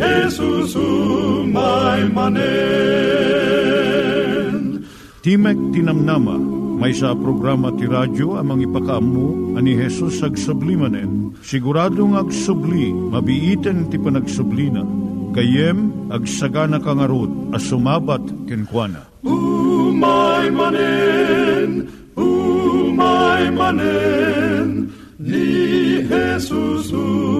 Jesus umay manen Timek Tinamnama, may sa programa ti radyo amang ipakaamu ani Hesus ag sublimanen. Siguradong ag subli, mabiiten ti panagsublina. Kayem ag sagana kangarot as sumabat kenkwana. Umay manen, umay manen, ni Jesus umay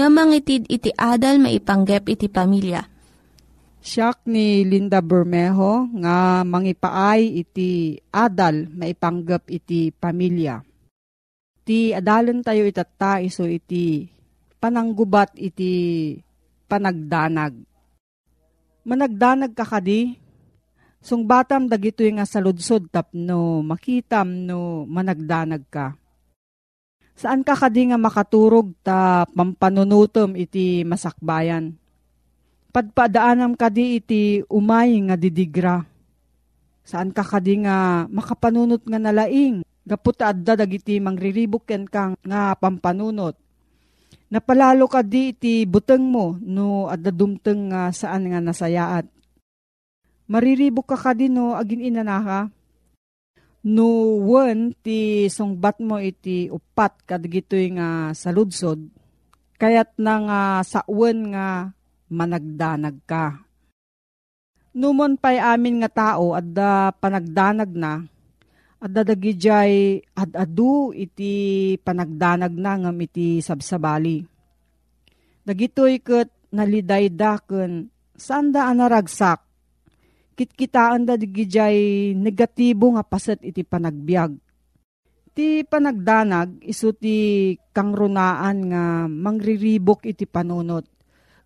nga mangitid iti adal maipanggep iti pamilya. Siyak ni Linda Bermejo nga mangipaay iti adal maipanggap iti pamilya. Ti adalan tayo itata iso iti pananggubat iti panagdanag. Managdanag ka kadi, sung batam dagito nga saludsod tapno makitam no managdanag ka. Saan ka kadi nga makaturog ta pampanunutom iti masakbayan? Padpadaanam kadi iti umay nga didigra. Saan ka kadi nga makapanunot nga nalaing? Gaput adda dagiti mangriribok ken kang nga pampanunot. Napalalo ka di iti buteng mo no adda dumteng nga saan nga nasayaat. Mariribok ka ka di no agin inanaka. No wen ti songbat mo iti upat kadagitoy nga saludsod. Kayat na nga sa wen nga managdanag ka. Numon pa'y amin nga tao adda panagdanag na at dadagi jay ad-adu iti panagdanag na ngam iti sabsabali. Dagitoy ket nalidayda ken sanda anaragsak. Kitkitaan da jay negatibo nga paset iti panagbiag. Ti panagdanag iso ti kangrunaan nga mangriribok iti panunot.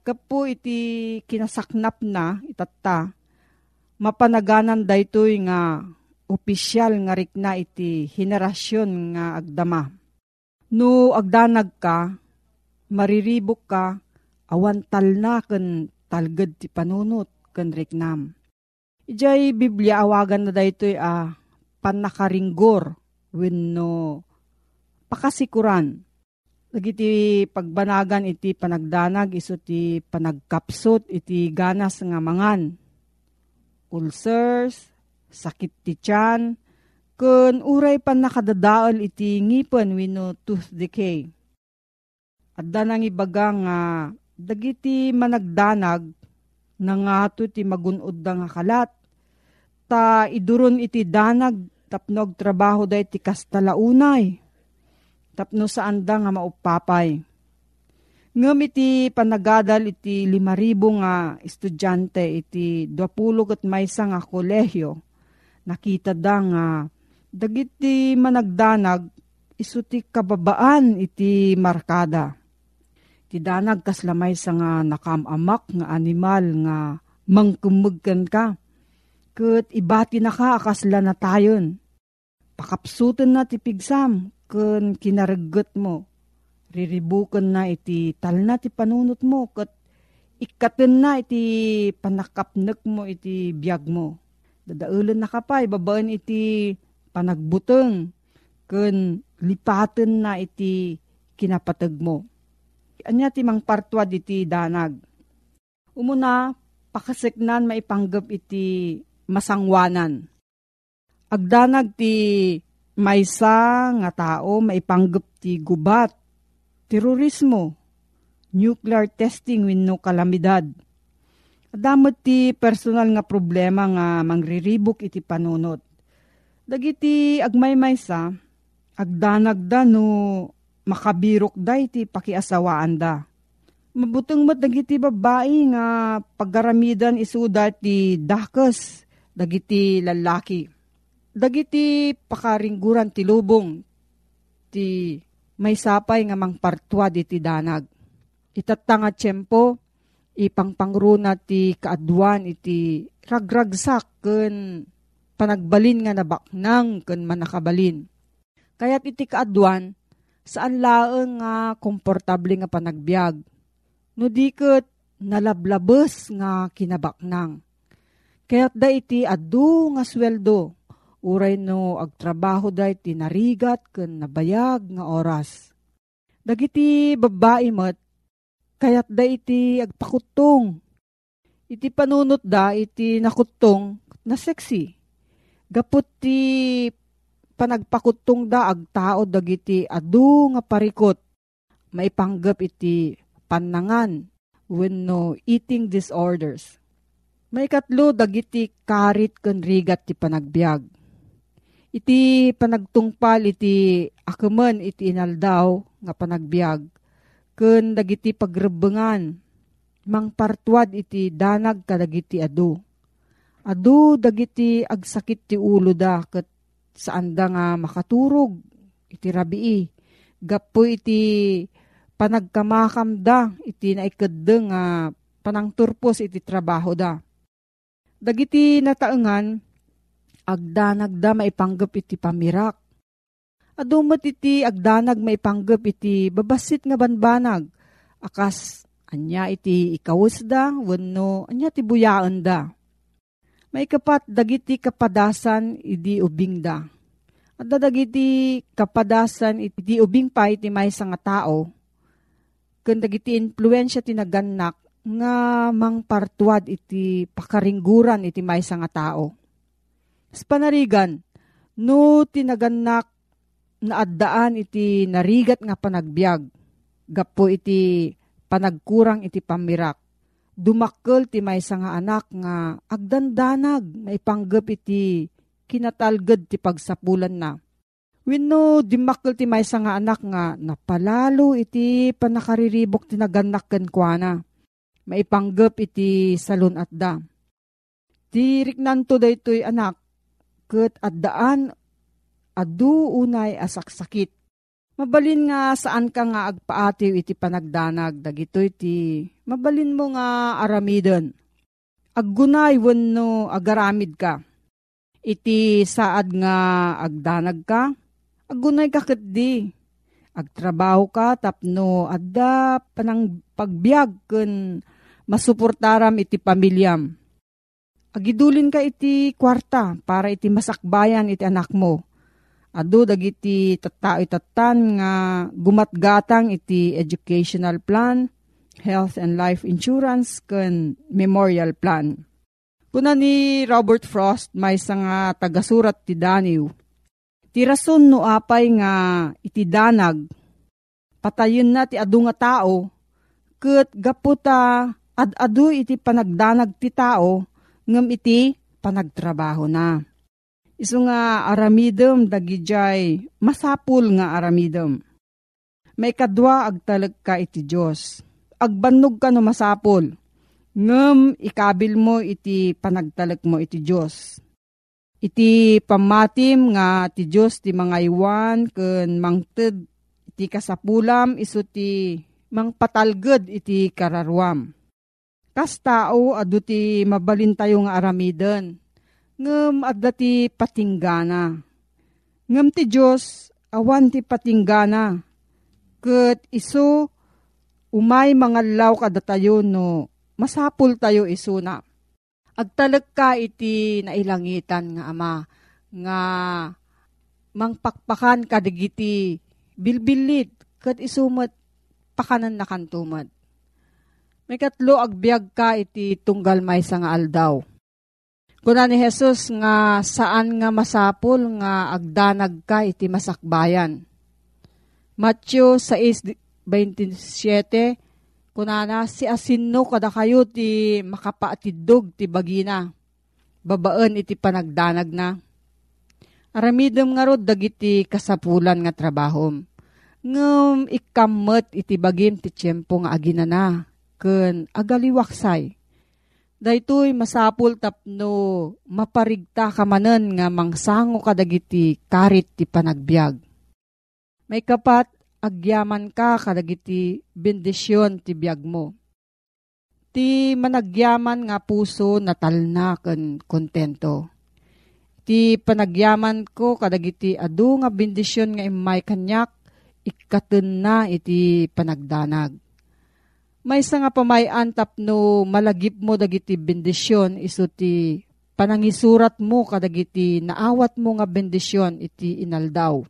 Kapo iti kinasaknap na itatta. Mapanaganan daytoy nga opisyal nga rikna iti henerasyon nga agdama. No agdanag ka, mariribok ka, awan talna ken talged ti panunot ken riknam. Ijay Biblia awagan na daytoy a ah, panakaringgor wenno pakasikuran. Dagiti pagbanagan iti panagdanag iso ti panagkapsot iti ganas nga mangan. Ulcers, sakit ti tiyan, kun uray pan nakadadaol iti ngipon wino tooth decay. At danang ibaga nga dagiti managdanag na nga ti magunod da nga kalat. Ta iduron iti danag tapnog trabaho da iti kastalaunay. Tapno saan da nga maupapay. Ngam iti panagadal iti limaribo nga estudyante iti 20 at maysa nga kolehyo nakita da nga dagiti managdanag iso ti kababaan iti markada. Ti danag kaslamay sa nga nakamamak nga animal nga mangkumugkan ka. Kat ibati na ka akasla na tayon. Pakapsutan na ti pigsam kun kinaragot mo. Riribukan na iti tal na ti panunot mo kat ikaten na iti panakapnek mo iti biyag mo. Dadaulan na kapay, babaan iti panagbuteng, kun lipaten na iti kinapatag mo. Anya ti mang partwad iti danag. Umuna, pakaseknan maipanggap iti masangwanan. Agdanag ti maysa nga tao maipanggap ti gubat, terorismo, nuclear testing wenno kalamidad. Adamot ti personal nga problema nga mangriribok iti panunot. Dagiti agmaymaysa, agdanag da no makabirok da iti pakiasawaan da. Mabutong mat dagiti babae nga paggaramidan isuda ti dakes dagiti lalaki. Dagiti pakaringguran ti lubong ti may sapay nga mangpartuad iti danag. Itatanga tiyempo, ipangpangruna ti kaadwan iti ragragsak ken panagbalin nga nabaknang ken manakabalin. Kaya't iti kaadwan, saan laeng nga komportable nga panagbiag. No diket nalablabes nga kinabaknang. Kaya't da iti adu nga sweldo, uray no agtrabaho da iti narigat ken nabayag nga oras. Dagiti babae met Kayat da iti agpakutong. Iti panunot da iti nakutong na sexy. Gapot ti panagpakutong da agtao dagiti adu nga parikot. Maipanggap iti panangan when no eating disorders. May katlo dagiti karit ken rigat ti panagbiag. Iti panagtungpal iti akumen iti inaldaw nga panagbiag ken dagiti pagrebengan mangpartuad iti danag kadagiti adu. Adu dagiti agsakit ti ulo da ket saan da nga makaturog iti rabii. Gapo iti panagkamakam da iti naikadde nga panangturpos iti trabaho da. Dagiti nataengan agdanag da maipanggap iti pamirak Adumot iti agdanag may panggap iti babasit nga banbanag. Akas anya iti ikawus da, wano anya ti buyaan da. May kapat dagiti kapadasan iti ubing da. At dagiti kapadasan iti ubing pa iti may nga tao. Kung dagiti influensya tinaganak nga mangpartuad iti pakaringguran iti may nga tao. Sa panarigan, no tinaganak naaddaan iti narigat nga panagbiag. Gapo iti panagkurang iti pamirak. Dumakkel ti may nga anak nga agdandanag maipanggap iti kinatalged ti pagsapulan na. Wenno dimakkel ti may nga anak nga napalalo iti panakariribok ti naganak ken kuana. Maipanggap iti salon at da. Ti riknanto daytoy anak ket addaan adu unay asaksakit. Mabalin nga saan ka nga agpaatiw iti panagdanag, dagito iti mabalin mo nga aramidon. Aggunay wenno agaramid ka. Iti saad nga agdanag ka, aggunay ka di. Agtrabaho ka tapno adda panang pagbiag ken masuportaram iti pamilyam. Agidulin ka iti kwarta para iti masakbayan iti anak mo Ado dagiti tattao itatan nga gumatgatang iti educational plan, health and life insurance, ken memorial plan. Kuna ni Robert Frost may nga tagasurat ti Daniw. Ti rason no apay nga iti danag, patayon na ti adu nga tao, ket gaputa ad-adu iti panagdanag ti tao, ngem iti panagtrabaho na Isu nga aramidem dagijay masapul nga aramidem. May kadwa agtalag ka iti Diyos. Agbannog ka no masapul. Ngem ikabil mo iti panagtalag mo iti Diyos. iti pamatim nga ti Diyos ti mga iwan ken mangted iti kasapulam iso ti mangpatalged iti kararwam. Kas tao adu ti mabalin tayo nga aramiden, ngem adda ti patinggana. Ngem ti Diyos awan ti patinggana, ket iso umay mga law kada tayo no masapul tayo iso na. Agtalag ka iti nailangitan nga ama, nga mangpakpakan kadigiti bilbilit, kat isumat pakanan na kantumad. May katlo agbyag ka iti tunggal may sa nga aldaw. Kuna ni Jesus nga saan nga masapol nga agdanag ka iti masakbayan. Matthew 6.27 Kunana si asinno kada kayo ti makapaatidog ti bagina. Babaan iti panagdanag na. Aramidem nga rod dagiti kasapulan nga trabahom. Ngem ikamet iti bagim ti tiyempo nga aginana ken agaliwaksay. Daytoy masapul tapno maparigta kamanen nga mangsango kadagiti karit ti panagbiag. May kapat agyaman ka kadagiti bendisyon ti biag mo. Ti managyaman nga puso natalna ken kontento. Ti panagyaman ko kadagiti adu nga bendisyon nga imay kanyak ikaten na iti panagdanag may nga pamayan tapno malagip mo dagiti bendisyon iso ti panangisurat mo kadagiti naawat mo nga bendisyon iti inaldaw.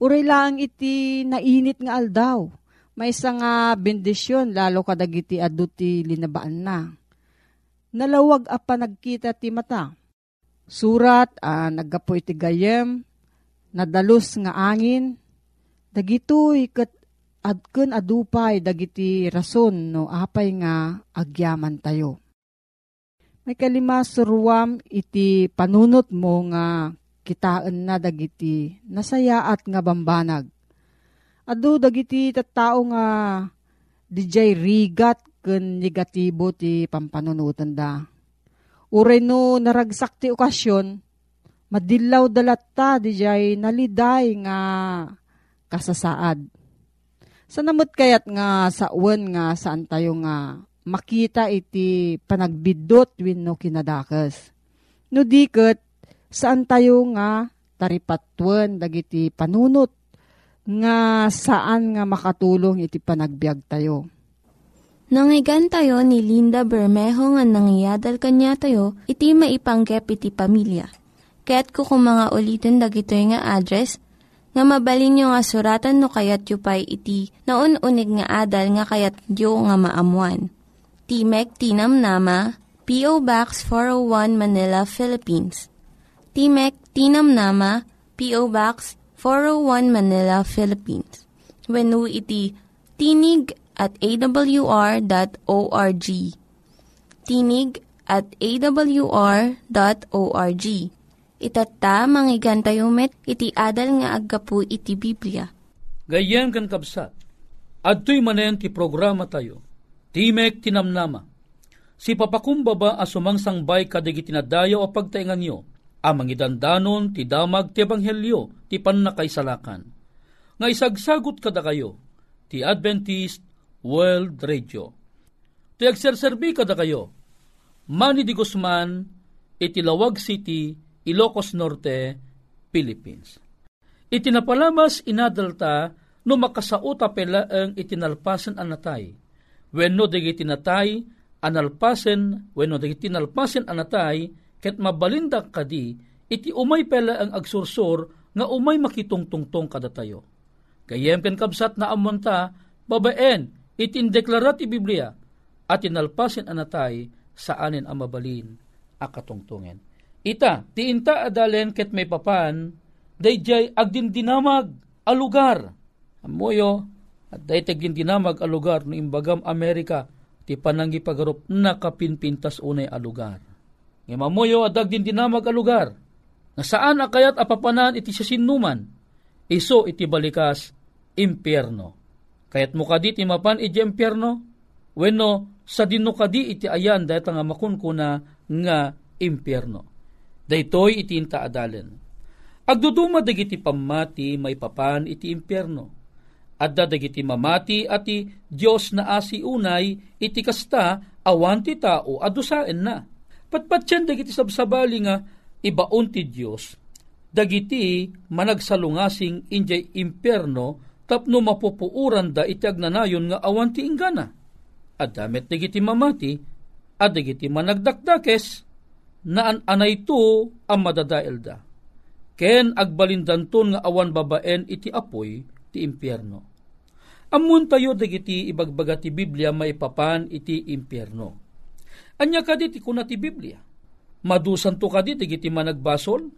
Uray lang iti nainit nga aldaw. May nga bendisyon lalo kadagiti adu ti linabaan na. Nalawag a pa nagkita ti mata. Surat a ah, naggapo iti gayem, nadalos nga angin, dagitoy kat adken adupay dagiti rason no apay nga agyaman tayo. May kalima suruam iti panunot mo nga kitaan na dagiti nasayaat nga bambanag. Adu dagiti tattao nga dijay rigat ken negatibo ti pampanunutan da. Uray no naragsak ti okasyon, madilaw dalatta dijay naliday nga kasasaad sa namot kayat nga sa uwan nga saan tayo nga makita iti panagbidot wenno kinadakas. No diket saan tayo nga taripatwan dagiti panunot nga saan nga makatulong iti panagbiag tayo. Nangyigan tayo ni Linda Bermejo nga nangyadal kanya tayo, iti maipanggep iti pamilya. Kaya't kukumanga ulitin dagito nga address nga mabalin nyo nga suratan no kayat yu pa'y iti na unig nga adal nga kayat yu nga maamuan. Timek Tinam Nama, P.O. Box 401 Manila, Philippines. Timek Tinam Nama, P.O. Box 401 Manila, Philippines. When iti tinig at awr.org. Tinig at awr.org Itatta, manggigan tayo met, iti adal nga aggapu iti Biblia. Gayem kan kabsat, adto'y manen ti programa tayo, Timek tinamnama. Si papakumbaba asumangsang bay kadig itinadayo o pagtaingan nyo, amang idandanon ti damag ti ebanghelyo ti pannakaisalakan. Nga isagsagot kada kayo, ti Adventist World Radio. Ti agserserbi kada kayo, Manny Di Guzman, iti Lawag City, Ilocos Norte, Philippines. Itinapalamas inadalta no makasauta pela ang itinalpasan anatay. When no digi tinatay, analpasen, when no digi tinalpasen anatay, ket mabalinda kadi, iti umay pela ang agsursur nga umay makitungtungtong kada tayo. Kayem ken kabsat na amonta, babaen, itindeklara ti Biblia, at inalpasin anatay sa anin ang mabalin akatungtungen. Ita, ti inta adalen ket may papan, dayjay agdindinamag a lugar. Amoyo, at daytag dinamag a lugar no imbagam Amerika, ti pananggi pagarup nakapinpintas unay a lugar. Nga mamoyo at agdindinamag a lugar, na saan akayat apapanan iti sinuman, iso iti balikas impyerno. Kayat mo kadi ti mapan iti impyerno, wenno sa dinno kadi iti ayan dahil nga makunkuna nga impyerno Daytoy iti inta adalen. Agduduma dagiti pamati may papan iti impyerno. Adda dagiti mamati ati Dios na asi unay iti kasta awan ti tao adusaen na. Patpatyan dagiti sabsabali nga ibaon ti Dios dagiti managsalungasing injay impyerno tapno mapupuuran da iti agnanayon nga awan ti ingana. At damit dagiti mamati at dagiti managdakdakes naan anay to ang madadael da. Ken agbalindanton nga awan babaen iti apoy ti impyerno. Amun tayo dagiti ibagbaga ti Biblia maipapan iti impyerno. Anya kadit kuna ti Biblia. Madusan to kadit dagiti managbasol.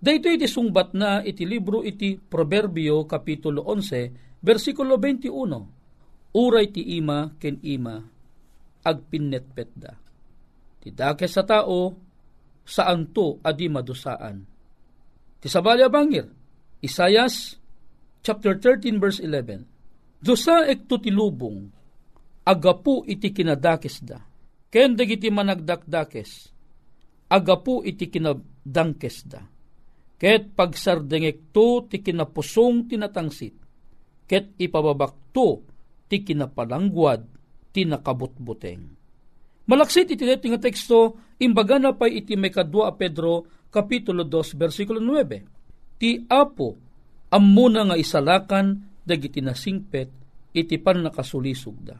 Dayto iti sungbat na iti libro iti Proverbio Kapitulo 11, versikulo 21. Uray ti ima ken ima agpinnetpet da. Ti dakes sa tao, saan to adi madusaan. Ti sabalya bangir, Isayas chapter 13 verse 11. Dusa ekto ti lubong, agapu iti kinadakes da. Ken dagiti managdakdakes, agapu iti kinadangkes da. Ket pagsardengek to ti kinapusong tinatangsit, ket ipababakto ti kinapalangguad ti nakabutbuteng Malaksit iti nga teksto, imbaga na pa iti may Pedro, Kapitulo 2, versikulo 9. Ti Apo, ammuna nga isalakan, dagiti nasingpet, iti pan nakasulisog da.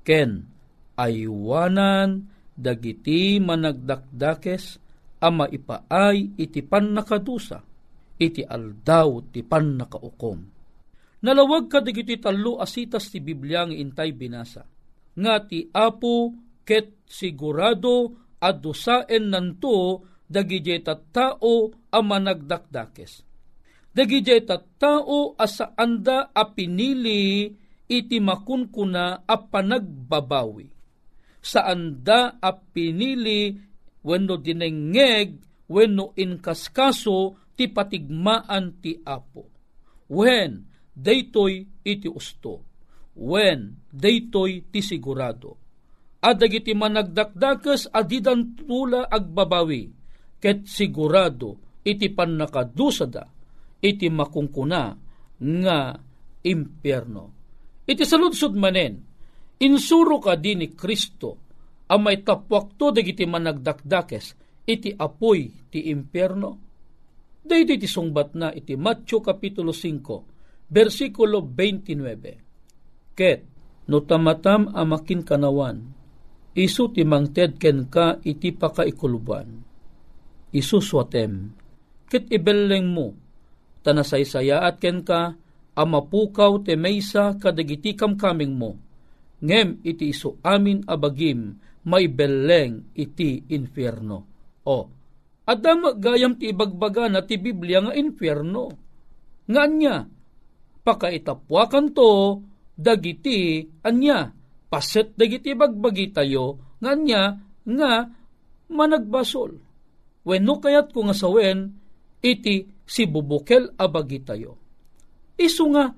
Ken, aywanan, dagiti managdakdakes, ama ipaay iti pan nakadusa, iti aldaw ti pan nakaukom. Nalawag ka dagiti talo asitas ti Biblia nga intay binasa. Nga ti Apo ket sigurado adusaen nanto dagiti tao a managdakdakes. Dagiti tao asa anda a pinili iti makunkuna a panagbabawi. Sa anda a pinili wenno dinengeg wenno inkaskaso ti patigmaan ti apo. When daytoy iti usto. When daytoy ti sigurado at dagiti managdakdakas adidan tula agbabawi, ket sigurado iti pannakadusada, iti makungkuna nga impyerno. Iti saludsod manen, insuro ka din ni Kristo, ang may tapwakto dagiti managdakdakes, iti apoy ti impyerno. Dahito iti sungbat na iti Matthew Kapitulo 5, versikulo 29. Ket, no tamatam amakin kanawan, isu timang ted ken ka iti pakaikuluban. Isu swatem, kit ibelleng mo, tanasaysaya at ken ka, amapukaw te maysa kadagiti kamkaming mo, ngem iti isu amin abagim, may belleng iti infierno. O, adam gayam ti ibagbaga na ti Biblia nga infierno. Nga anya, pakaitapwakan to, dagiti anya, paset dagiti bagbagi tayo nganya nga managbasol. Wenno kayat ko nga sawen iti si bubukel abagi tayo. Isu nga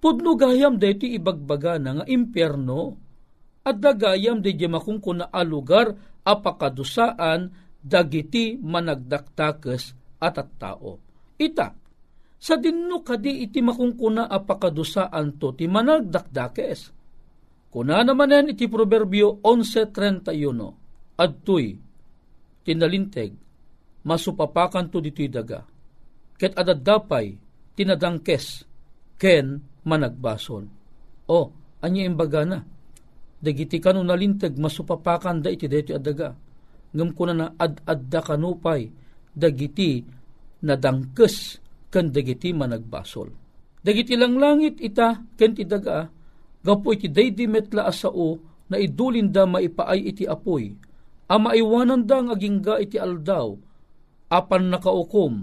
pudno gayam deti ibagbaga na nga impyerno at dagayam di makung kuna alugar apakadusaan dagiti managdaktakes at at tao. Ita, sa dinno kadi iti makungkuna apakadusaan to ti managdakdakes Kuna naman iti Proverbio 11.31, Adtoy, tinalinteg, masupapakan to dito'y daga. Ket adadapay, tinadangkes, ken managbasol. O, anya imbaga na. Dagiti kanu nalinteg, masupapakan da iti dito adaga. Ngam kuna na ad-adda kanupay, dagiti nadangkes, ken dagiti managbasol. Dagiti lang langit ita, ken ti daga, Gapo iti daydi metla asao na idulin da maipaay iti apoy. Ama iwanan da nga agingga iti aldaw. Apan nakaukom,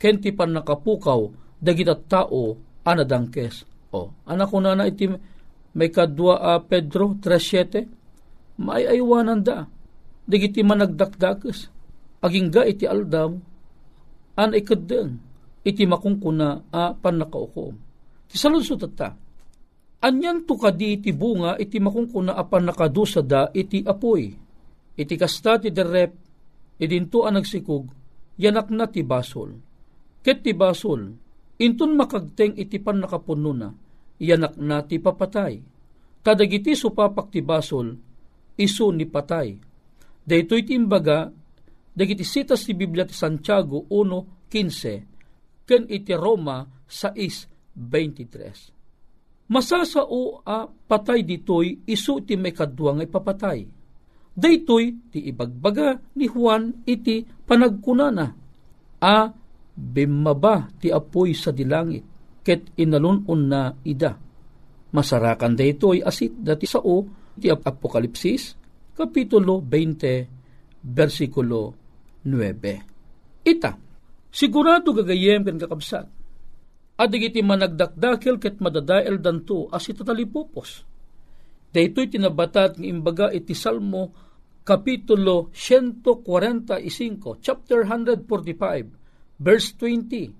kenti pan nakapukaw, dagita tao anadangkes. O, anak ko na na iti may kadwa uh, Pedro 3.7, maayaywanan da. Dagiti managdakdakes. Agingga iti aldaw, an ikadeng, iti makungkuna a pan nakaukom. Ti salusot ta, Anyan to kadi iti bunga iti makungkuna apan nakadusada iti apoy. Iti kasta ti derep, idinto ang nagsikog, yanak na ti basol. Ket ti basol, intun makagteng itipan nakapuno na, yanak na ti papatay. Kadagiti supapak ti basol, iso ni patay. Daytoy ti imbaga, dagiti sitas ti Biblia ti Santiago 1.15, ken iti Roma 6.23. Masasao a patay ditoy isu ti may kadwa nga ipapatay. Daytoy ti ibagbaga ni Juan iti panagkunana. A bimaba ti apoy sa dilangit ket inalunon na ida. Masarakan daytoy asit dati sao ti Apokalipsis Kapitulo 20 versikulo 9. Ita, sigurado gagayem kan kakabsat. Adig iti managdakdakil ket madadael danto as itatalipupos. Daytoy tinabatat ng imbaga iti Salmo Kapitulo 145, chapter 145, verse 20.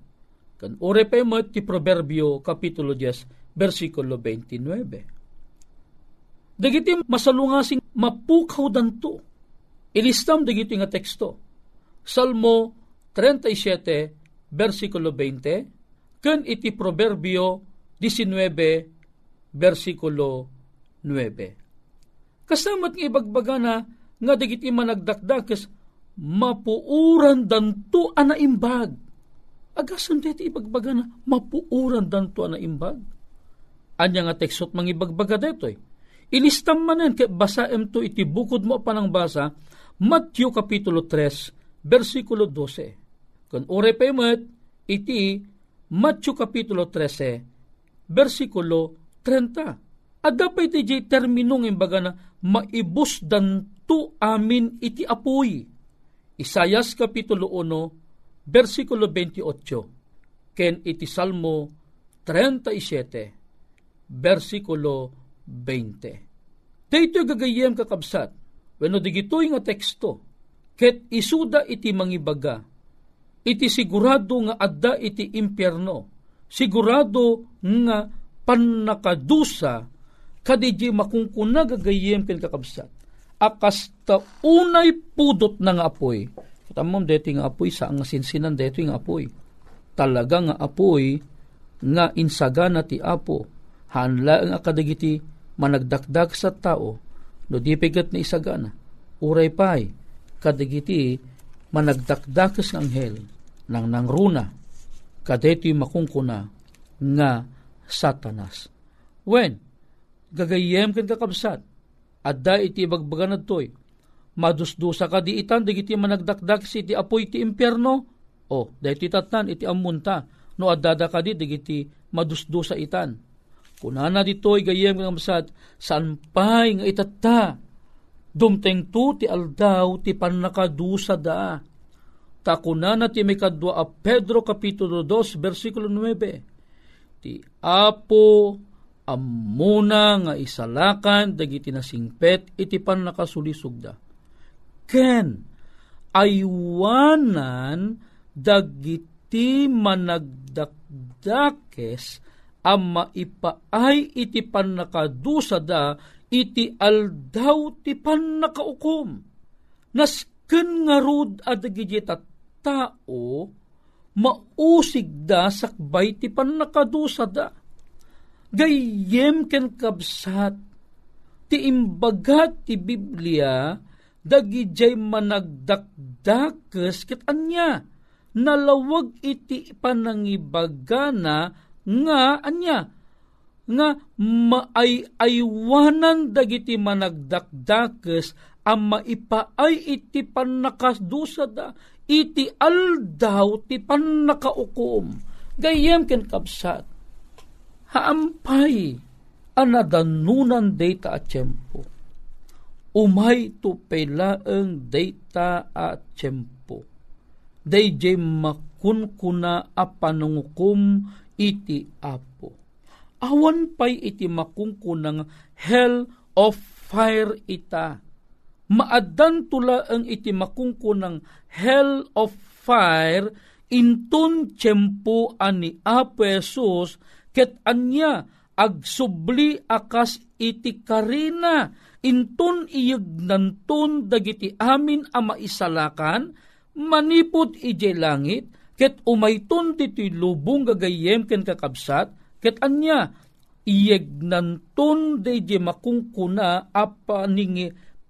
Kan ore pa ti Proverbio Kapitulo 10, versikulo 29. Dagiti masalungasing mapukaw danto. Ilistam dagiti nga teksto. Salmo 37, versikulo 20, ken iti Proverbio 19, versikulo 9. Kasamat nga ibagbaga na nga dagiti managdakdakes mapuuran danto ana imbag. Agasan deti ibagbaga na mapuuran danto ana imbag. Anya nga tekstot mangibagbaga detoy. Ilistam manen kay basaem to iti bukod mo panang basa Matthew kapitulo 3 versikulo 12. Kun ore pemet iti Matthew kapitulo 13 versikulo 30. At dapat iti terminong imbaga na maibus danto amin iti apoy. Isayas kapitulo 1 versikulo 28 ken iti Salmo 37 versikulo 20. Dito gagayem kakabsat, wano digitoy nga teksto, ket isuda iti mangibaga, iti sigurado nga adda iti impyerno, sigurado nga panakadusa, kadiji makungkuna gagayem ken kakabsat, akas ta unay pudot nga apoy, katamom deti nga apoy sa nga sinsinan deti nga apoy, talaga nga apoy nga insagana ti apo, hanla ang akadagiti managdakdak sa tao, no di pigat na isagana, uray pay, kadagiti managdakdakas ng anghel, nang nangruna, kadeti makungkuna, nga satanas. When, gagayem kan kakabsat, adda iti bagbagan toy, madusdusa ka di itan, digiti managdakdak si iti apoy iti impyerno, o, dahiti tatan iti amunta, no adada ka di, digiti madusdusa itan Kunana dito'y gayem ng masad, saan pa'y nga itata, dumteng tu ti aldaw ti panakadusa da. Ta kunana ti may kadwa a Pedro Kapitulo 2, versikulo 9. Ti Apo amuna nga isalakan dagiti nasingpet iti pan nakasulisog da. Ken, aywanan dagiti managdakdakes ang maipaay iti panakadusa da iti aldaw ti panakaukom. Nasken nga rod adagiti tao mausig da sakbay ti panakadusa da. Gayem ken kabsat ti imbagat ti Biblia dagijay managdakdakes ket anya. Nalawag iti panangibagana nga anya. Nga maay-aywanan dagiti managdakdakes ang maipaay iti panakasdusa da iti aldaw ti panakaukom. Gayem ken kapsat haampay anadanunan data at tiyempo umay to pelaeng data at tiyempo dayjay makunkuna a panungukom iti apo. Awan pay iti makungkunang hell of fire ita. Maadan tula ang iti makungkunang hell of fire intun tiyempo ani Apo Jesus ket anya agsubli akas iti karina. Intun iyag nantun dagiti amin a maisalakan manipod ije langit, ket umayton dito'y lubong gagayem ken kakabsat, ket anya, iyeg nantun deje makungkuna apa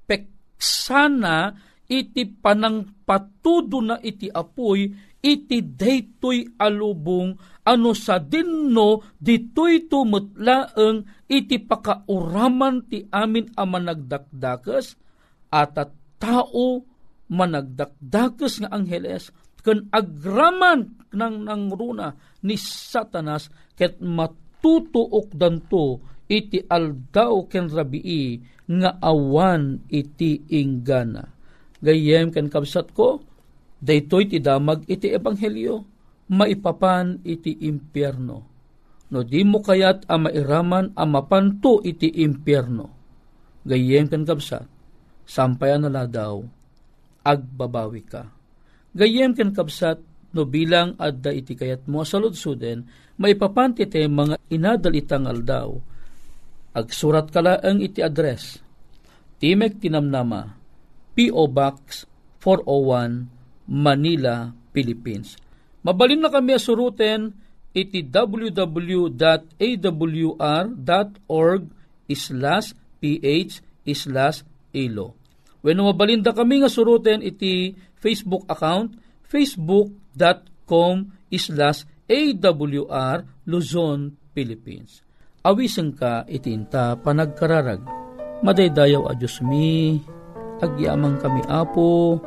peksana iti panang patudo na iti apoy iti daytoy alubong ano sa dinno ditoy tumutlaeng iti pakauraman ti amin a managdakdakas at at tao managdakdakas nga angheles ken agraman ng nang runa ni satanas ket matutuok danto iti aldaw ken rabii nga awan iti inggana. Gayem ken kabsat ko daytoy ti damag iti ebanghelyo maipapan iti impyerno no di mo kayat a mairaman a mapanto iti impyerno gayem ken kabsat sampayan nala daw agbabawi ka Gayem ken kabsat no bilang adda iti kayat mo saludsuden, maipapanti te mga inadal itang aldaw. Agsurat kala ang iti address. Timek Tinamnama, P.O. Box 401, Manila, Philippines. Mabalin na kami asuruten iti www.awr.org islas ph islas ilo. When mabalinda kami nga suruten iti Facebook account, facebook.com islas AWR Luzon, Philippines. Awisang ka itinta panagkararag. Madaydayaw a Diyos mi, agyamang kami apo,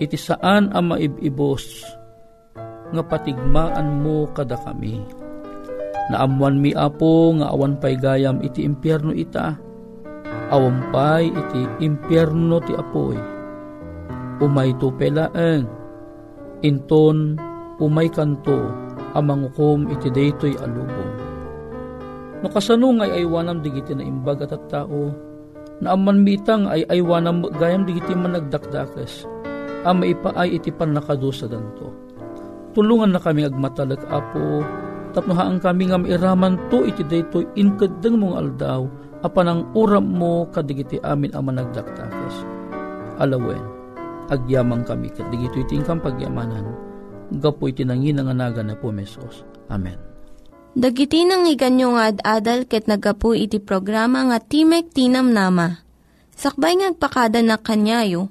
iti saan ang maibibos, nga patigmaan mo kada kami. Naamuan mi apo, nga awan pay gayam iti impyerno ita, awampay iti impyerno ti apoy umay to pelaeng, inton umay kanto amang hukom iti daytoy alubong. No kasano ngay aywanam digiti na imbag at tao, na aman mitang ay aywanam gayam digiti man nagdakdakes, ama ipaay iti pan nakadusa danto. Tulungan na kami agmatalag apo, tapno haang kami nga mairaman to iti daytoy inkadeng mong aldaw, apan ang uram mo kadigiti amin ama nagdakdakes. Alawen, agyamang kami kat digito itingkang pagyamanan gapo iti nangin nga naga na po mesos. Amen. Dagiti nang iganyo nga ad-adal ket nagapu iti programa nga Timek Tinam Nama. Sakbay ngagpakada na kanyayo,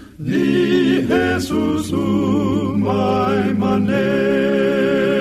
Di Jesusum ai manet.